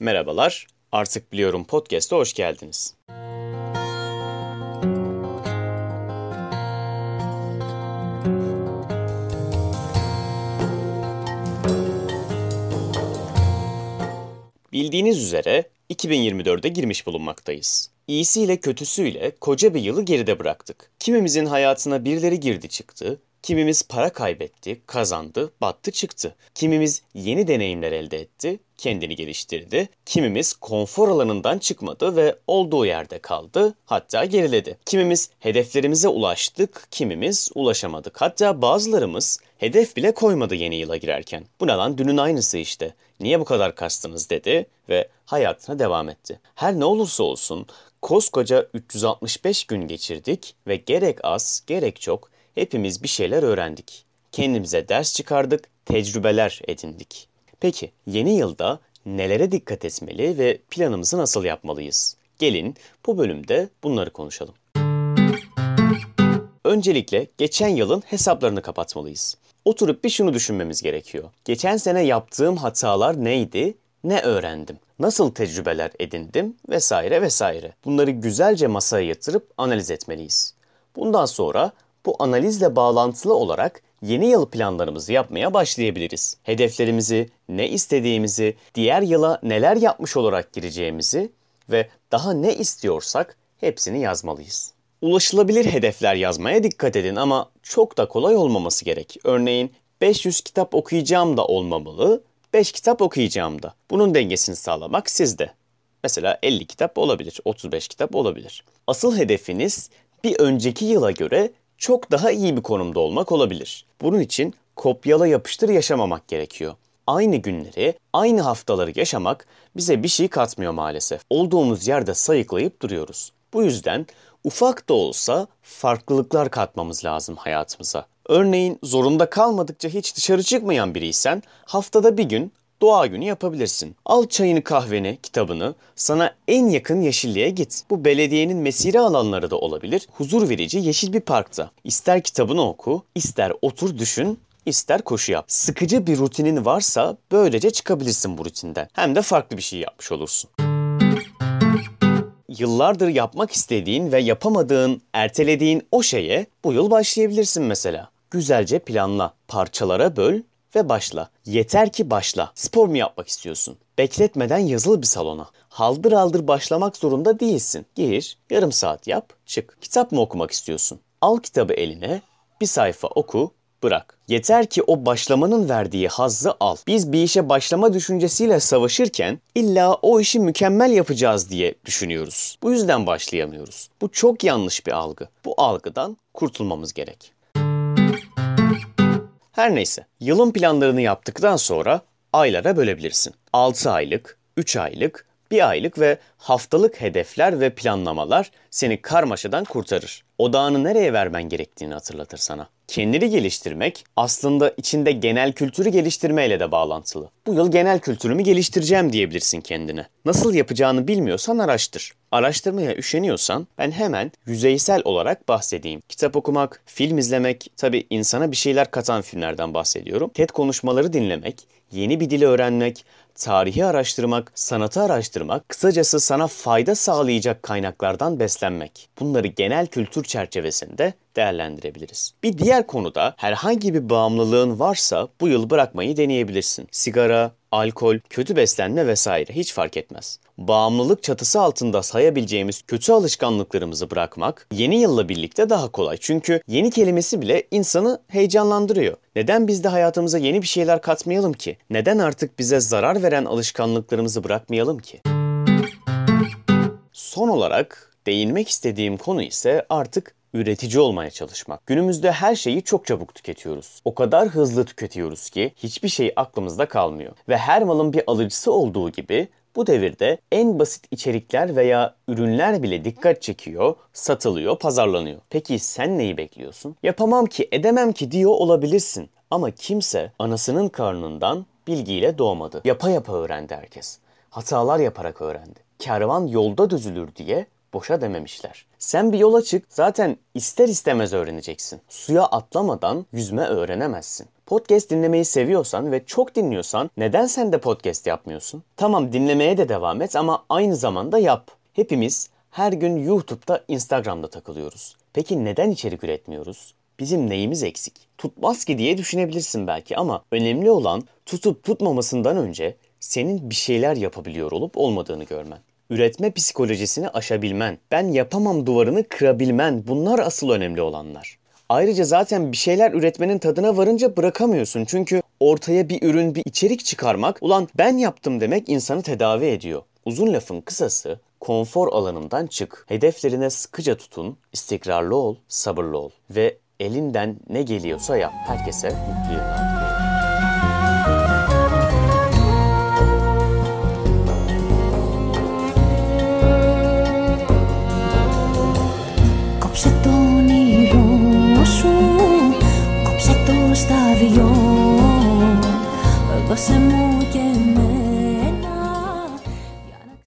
Merhabalar, Artık Biliyorum Podcast'a hoş geldiniz. Bildiğiniz üzere 2024'e girmiş bulunmaktayız. İyisiyle kötüsüyle koca bir yılı geride bıraktık. Kimimizin hayatına birileri girdi çıktı, Kimimiz para kaybetti, kazandı, battı çıktı. Kimimiz yeni deneyimler elde etti, kendini geliştirdi. Kimimiz konfor alanından çıkmadı ve olduğu yerde kaldı, hatta geriledi. Kimimiz hedeflerimize ulaştık, kimimiz ulaşamadık. Hatta bazılarımız hedef bile koymadı yeni yıla girerken. Bu ne dünün aynısı işte. Niye bu kadar kastınız dedi ve hayatına devam etti. Her ne olursa olsun koskoca 365 gün geçirdik ve gerek az gerek çok hepimiz bir şeyler öğrendik. Kendimize ders çıkardık, tecrübeler edindik. Peki yeni yılda nelere dikkat etmeli ve planımızı nasıl yapmalıyız? Gelin bu bölümde bunları konuşalım. Öncelikle geçen yılın hesaplarını kapatmalıyız. Oturup bir şunu düşünmemiz gerekiyor. Geçen sene yaptığım hatalar neydi? Ne öğrendim? Nasıl tecrübeler edindim? Vesaire vesaire. Bunları güzelce masaya yatırıp analiz etmeliyiz. Bundan sonra bu analizle bağlantılı olarak yeni yıl planlarımızı yapmaya başlayabiliriz. Hedeflerimizi, ne istediğimizi, diğer yıla neler yapmış olarak gireceğimizi ve daha ne istiyorsak hepsini yazmalıyız. Ulaşılabilir hedefler yazmaya dikkat edin ama çok da kolay olmaması gerek. Örneğin 500 kitap okuyacağım da olmamalı, 5 kitap okuyacağım da. Bunun dengesini sağlamak sizde. Mesela 50 kitap olabilir, 35 kitap olabilir. Asıl hedefiniz bir önceki yıla göre çok daha iyi bir konumda olmak olabilir. Bunun için kopyala yapıştır yaşamamak gerekiyor. Aynı günleri, aynı haftaları yaşamak bize bir şey katmıyor maalesef. Olduğumuz yerde sayıklayıp duruyoruz. Bu yüzden ufak da olsa farklılıklar katmamız lazım hayatımıza. Örneğin zorunda kalmadıkça hiç dışarı çıkmayan biriysen haftada bir gün doğa günü yapabilirsin. Al çayını kahveni, kitabını, sana en yakın yeşilliğe git. Bu belediyenin mesire alanları da olabilir. Huzur verici yeşil bir parkta. İster kitabını oku, ister otur düşün, ister koşu yap. Sıkıcı bir rutinin varsa böylece çıkabilirsin bu rutinden. Hem de farklı bir şey yapmış olursun. Yıllardır yapmak istediğin ve yapamadığın, ertelediğin o şeye bu yıl başlayabilirsin mesela. Güzelce planla, parçalara böl ve başla. Yeter ki başla. Spor mu yapmak istiyorsun? Bekletmeden yazılı bir salona. Haldır haldır başlamak zorunda değilsin. Gir, yarım saat yap, çık. Kitap mı okumak istiyorsun? Al kitabı eline, bir sayfa oku, bırak. Yeter ki o başlamanın verdiği hazzı al. Biz bir işe başlama düşüncesiyle savaşırken illa o işi mükemmel yapacağız diye düşünüyoruz. Bu yüzden başlayamıyoruz. Bu çok yanlış bir algı. Bu algıdan kurtulmamız gerek. Her neyse, yılın planlarını yaptıktan sonra aylara bölebilirsin. 6 aylık, 3 aylık, 1 aylık ve haftalık hedefler ve planlamalar seni karmaşadan kurtarır. Odağını nereye vermen gerektiğini hatırlatır sana. Kendini geliştirmek aslında içinde genel kültürü geliştirmeyle de bağlantılı. Bu yıl genel kültürümü geliştireceğim diyebilirsin kendine. Nasıl yapacağını bilmiyorsan araştır. Araştırmaya üşeniyorsan ben hemen yüzeysel olarak bahsedeyim. Kitap okumak, film izlemek, tabi insana bir şeyler katan filmlerden bahsediyorum. TED konuşmaları dinlemek, yeni bir dili öğrenmek, tarihi araştırmak, sanatı araştırmak, kısacası sana fayda sağlayacak kaynaklardan beslenmek. Bunları genel kültür çerçevesinde değerlendirebiliriz. Bir diğer konuda herhangi bir bağımlılığın varsa bu yıl bırakmayı deneyebilirsin. Sigara, alkol, kötü beslenme vesaire hiç fark etmez. Bağımlılık çatısı altında sayabileceğimiz kötü alışkanlıklarımızı bırakmak yeni yılla birlikte daha kolay. Çünkü yeni kelimesi bile insanı heyecanlandırıyor. Neden biz de hayatımıza yeni bir şeyler katmayalım ki? Neden artık bize zarar veren alışkanlıklarımızı bırakmayalım ki? Son olarak değinmek istediğim konu ise artık üretici olmaya çalışmak. Günümüzde her şeyi çok çabuk tüketiyoruz. O kadar hızlı tüketiyoruz ki hiçbir şey aklımızda kalmıyor. Ve her malın bir alıcısı olduğu gibi bu devirde en basit içerikler veya ürünler bile dikkat çekiyor, satılıyor, pazarlanıyor. Peki sen neyi bekliyorsun? Yapamam ki, edemem ki diyor olabilirsin. Ama kimse anasının karnından bilgiyle doğmadı. Yapa yapa öğrendi herkes. Hatalar yaparak öğrendi. Kervan yolda düzülür diye boşa dememişler. Sen bir yola çık zaten ister istemez öğreneceksin. Suya atlamadan yüzme öğrenemezsin. Podcast dinlemeyi seviyorsan ve çok dinliyorsan neden sen de podcast yapmıyorsun? Tamam dinlemeye de devam et ama aynı zamanda yap. Hepimiz her gün YouTube'da, Instagram'da takılıyoruz. Peki neden içerik üretmiyoruz? Bizim neyimiz eksik? Tutmaz ki diye düşünebilirsin belki ama önemli olan tutup tutmamasından önce senin bir şeyler yapabiliyor olup olmadığını görmen. Üretme psikolojisini aşabilmen, ben yapamam duvarını kırabilmen bunlar asıl önemli olanlar. Ayrıca zaten bir şeyler üretmenin tadına varınca bırakamıyorsun. Çünkü ortaya bir ürün, bir içerik çıkarmak, ulan ben yaptım demek insanı tedavi ediyor. Uzun lafın kısası, konfor alanından çık. Hedeflerine sıkıca tutun, istikrarlı ol, sabırlı ol ve elinden ne geliyorsa yap. Herkese mutlu yıllar. Κόψε το όνειρό σου Κόψε το σταδίο, Δώσε μου και με